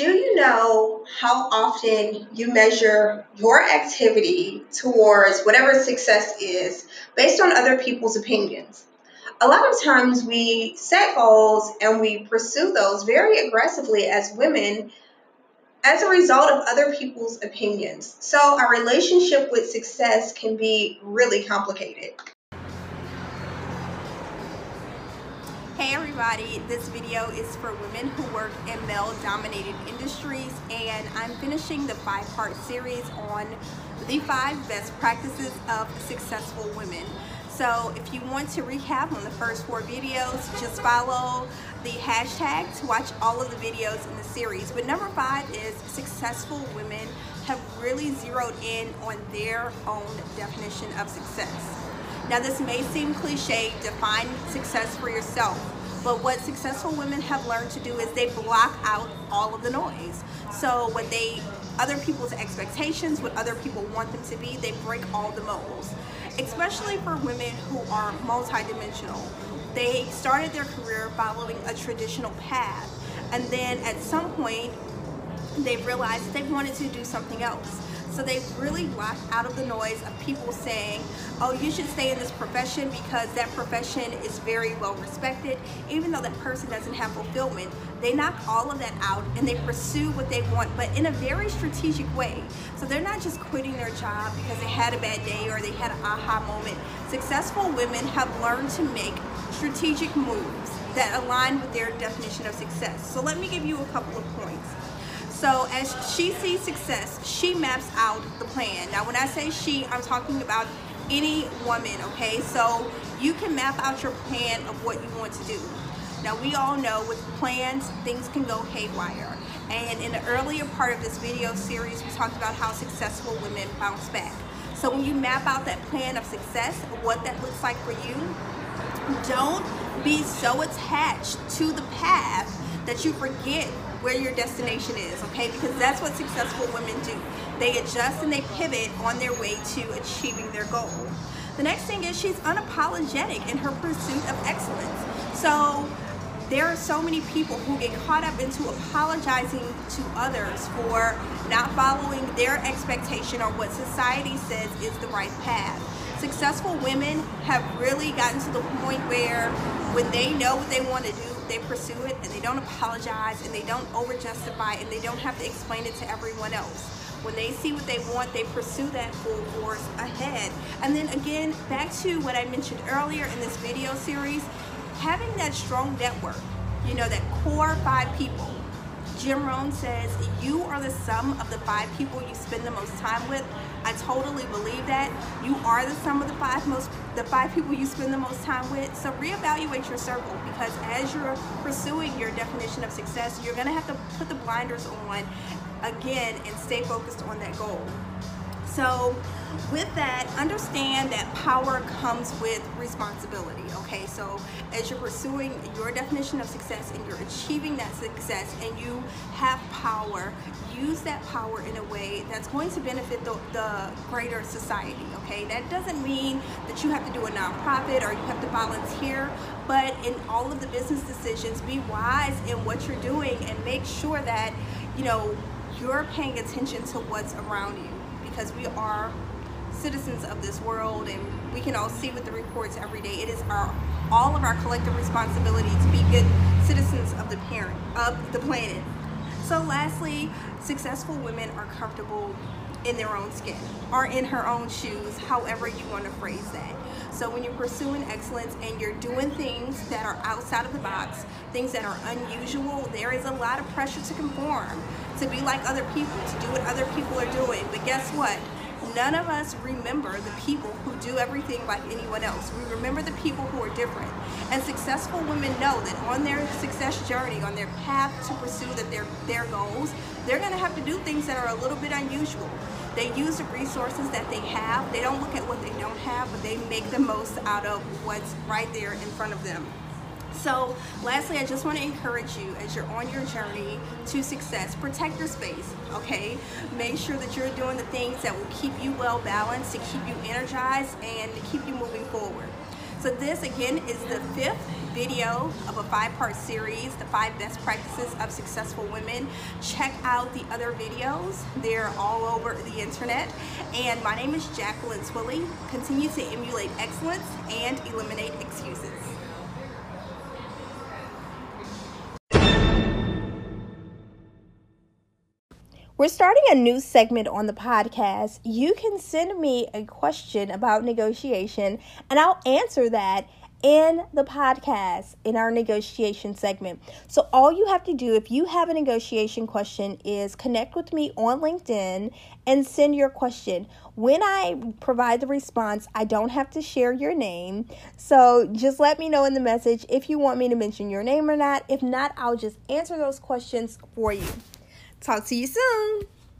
Do you know how often you measure your activity towards whatever success is based on other people's opinions? A lot of times we set goals and we pursue those very aggressively as women as a result of other people's opinions. So our relationship with success can be really complicated. Everybody, this video is for women who work in male dominated industries and I'm finishing the five part series on the five best practices of successful women. So if you want to recap on the first four videos, just follow the hashtag to watch all of the videos in the series. But number five is successful women have really zeroed in on their own definition of success. Now this may seem cliche, define success for yourself, but what successful women have learned to do is they block out all of the noise. So what they, other people's expectations, what other people want them to be, they break all the molds. Especially for women who are multidimensional. They started their career following a traditional path and then at some point they realized they wanted to do something else. So they've really blocked out of the noise of people saying, oh, you should stay in this profession because that profession is very well respected, even though that person doesn't have fulfillment. They knock all of that out and they pursue what they want, but in a very strategic way. So they're not just quitting their job because they had a bad day or they had an aha moment. Successful women have learned to make strategic moves that align with their definition of success. So let me give you a couple of points. So as she sees success, she maps out the plan. Now when I say she, I'm talking about any woman, okay? So you can map out your plan of what you want to do. Now we all know with plans, things can go haywire. And in the earlier part of this video series, we talked about how successful women bounce back. So when you map out that plan of success, what that looks like for you, don't be so attached to the path that you forget where your destination is, okay? Because that's what successful women do. They adjust and they pivot on their way to achieving their goal. The next thing is she's unapologetic in her pursuit of excellence. So there are so many people who get caught up into apologizing to others for not following their expectation or what society says is the right path. Successful women have really gotten to the point where when they know what they want to do, they pursue it and they don't apologize and they don't over justify and they don't have to explain it to everyone else. When they see what they want, they pursue that full force ahead. And then again, back to what I mentioned earlier in this video series, having that strong network, you know, that core five people. Jim Rohn says, you are the sum of the five people you spend the most time with. I totally believe that. You are the sum of the five most the five people you spend the most time with. So reevaluate your circle because as you're pursuing your definition of success, you're gonna have to put the blinders on again and stay focused on that goal. So with that, understand that power comes with responsibility, okay? So as you're pursuing your definition of success and you're achieving that success and you have power, use that power in a way that's going to benefit the, the greater society, okay? That doesn't mean that you have to do a nonprofit or you have to volunteer, but in all of the business decisions, be wise in what you're doing and make sure that, you know, you're paying attention to what's around you because we are citizens of this world and we can all see with the reports every day. It is our all of our collective responsibility to be good citizens of the parent of the planet. So lastly, successful women are comfortable in their own skin or in her own shoes, however you want to phrase that. So when you're pursuing excellence and you're doing things that are outside of the box, things that are unusual, there is a lot of pressure to conform, to be like other people, to do what other people are doing. But guess what? None of us remember the people who do everything like anyone else. We remember the people who are different. And successful women know that on their success journey, on their path to pursue that their, their goals, they're going to have to do things that are a little bit unusual. They use the resources that they have. They don't look at what they don't have, but they make the most out of what's right there in front of them. So lastly, I just want to encourage you as you're on your journey to success, protect your space, okay? Make sure that you're doing the things that will keep you well balanced, to keep you energized, and to keep you moving forward. So this again is the fifth video of a five-part series, the five best practices of successful women. Check out the other videos. They're all over the internet. And my name is Jacqueline Twillie. Continue to emulate excellence and eliminate excuses. We're starting a new segment on the podcast. You can send me a question about negotiation and I'll answer that in the podcast in our negotiation segment. So all you have to do if you have a negotiation question is connect with me on LinkedIn and send your question. When I provide the response, I don't have to share your name. So just let me know in the message if you want me to mention your name or not. If not, I'll just answer those questions for you. Talk to you soon.